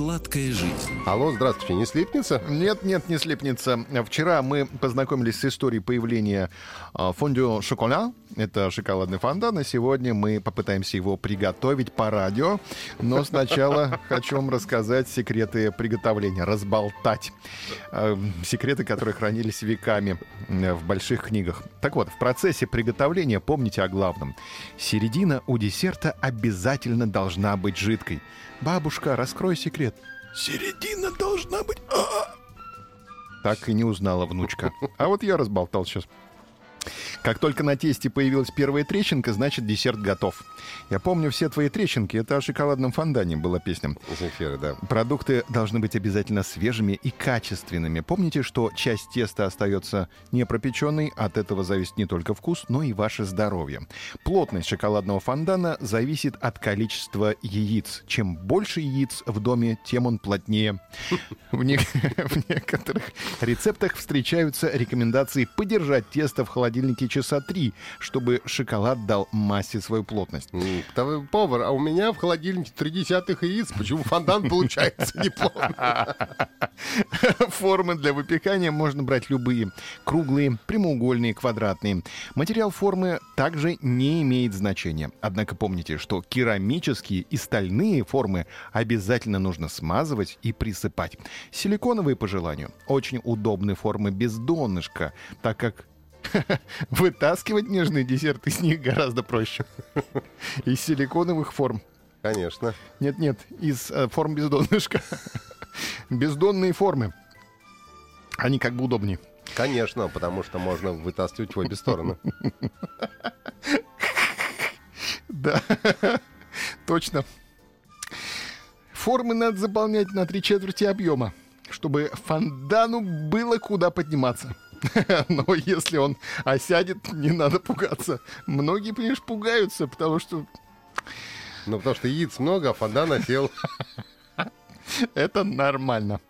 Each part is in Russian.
Сладкая жизнь. Алло, здравствуйте, не слипнется? Нет, нет, не слипнется. Вчера мы познакомились с историей появления а, фондю шоколя. Это шоколадный фонтан, и сегодня мы попытаемся его приготовить по радио. Но сначала хочу вам рассказать секреты приготовления, разболтать. А, секреты, которые хранились веками в больших книгах. Так вот, в процессе приготовления помните о главном. Середина у десерта обязательно должна быть жидкой. Бабушка, раскрой секрет. Середина должна быть... А-а. Так и не узнала внучка. А вот я разболтал сейчас. Как только на тесте появилась первая трещинка, значит десерт готов. Я помню все твои трещинки. Это о шоколадном фондане была песня. Земфира, да. Продукты должны быть обязательно свежими и качественными. Помните, что часть теста остается непропеченной. От этого зависит не только вкус, но и ваше здоровье. Плотность шоколадного фондана зависит от количества яиц. Чем больше яиц в доме, тем он плотнее. В, не... в некоторых рецептах встречаются рекомендации подержать тесто в холодильнике часа три, чтобы шоколад дал массе свою плотность. М, Повар, а у меня в холодильнике три десятых яиц. Почему фондан получается неплохо? Формы для выпекания можно брать любые. Круглые, прямоугольные, квадратные. Материал формы также не имеет значения. Однако помните, что керамические и стальные формы обязательно нужно смазывать и присыпать. Силиконовые по желанию. Очень удобны формы без донышка, так как Вытаскивать нежный десерт из них гораздо проще. Из силиконовых форм. Конечно. Нет-нет, из э, форм без донышка. Бездонные формы. Они как бы удобнее. Конечно, потому что можно вытаскивать в обе стороны. Да, точно. Формы надо заполнять на три четверти объема, чтобы фондану было куда подниматься. Но если он осядет, не надо пугаться. Многие, понимаешь, пугаются, потому что... Ну, потому что яиц много, а фондан осел. Это нормально.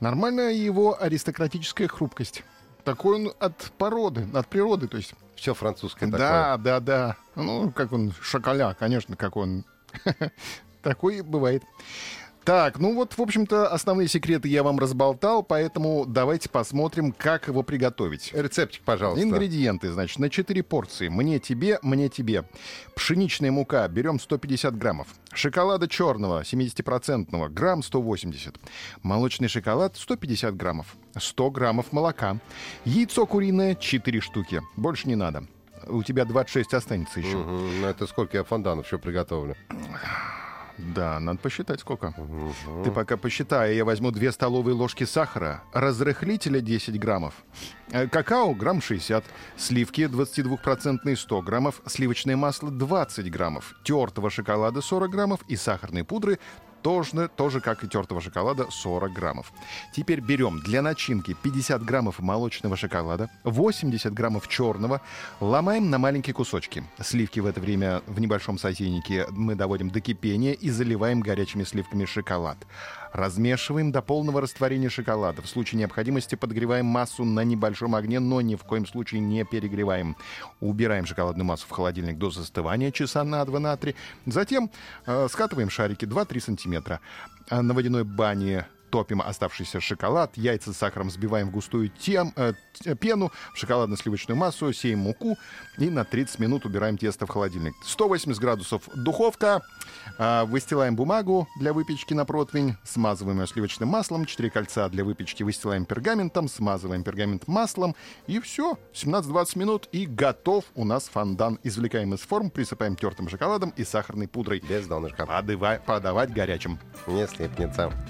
Нормальная его аристократическая хрупкость. Такой он от породы, от природы, то есть. Все французское Да, да, да. Ну, как он, шоколя, конечно, как он. Такой бывает. Так, ну вот, в общем-то, основные секреты я вам разболтал, поэтому давайте посмотрим, как его приготовить. Рецептик, пожалуйста. Ингредиенты, значит, на 4 порции. Мне тебе, мне тебе. Пшеничная мука берем 150 граммов. Шоколада черного 70-процентного грамм 180. Молочный шоколад 150 граммов. 100 граммов молока. Яйцо куриное 4 штуки. Больше не надо. У тебя 26 останется еще. Угу, это сколько я фонданов еще приготовлю? Да, надо посчитать сколько. Ты пока посчитай, я возьму 2 столовые ложки сахара, разрыхлителя 10 граммов, э, какао грамм 60, сливки 22% 100 граммов, сливочное масло 20 граммов, тертого шоколада 40 граммов и сахарной пудры тоже, тоже как и тертого шоколада 40 граммов. Теперь берем для начинки 50 граммов молочного шоколада, 80 граммов черного, ломаем на маленькие кусочки. Сливки в это время в небольшом сотейнике мы доводим до кипения и заливаем горячими сливками шоколад. Размешиваем до полного растворения шоколада. В случае необходимости подогреваем массу на небольшом огне, но ни в коем случае не перегреваем. Убираем шоколадную массу в холодильник до застывания часа на 2 на 3. Затем э, скатываем шарики 2-3 сантиметра. А на водяной бане топим оставшийся шоколад, яйца с сахаром взбиваем в густую тем, э, пену, в шоколадно-сливочную массу, сеем муку и на 30 минут убираем тесто в холодильник. 180 градусов духовка, э, выстилаем бумагу для выпечки на противень, смазываем ее сливочным маслом, 4 кольца для выпечки выстилаем пергаментом, смазываем пергамент маслом и все, 17-20 минут и готов у нас фондан. Извлекаем из форм, присыпаем тертым шоколадом и сахарной пудрой. Без донышка. Подавай, подавать горячим. Не слипнется.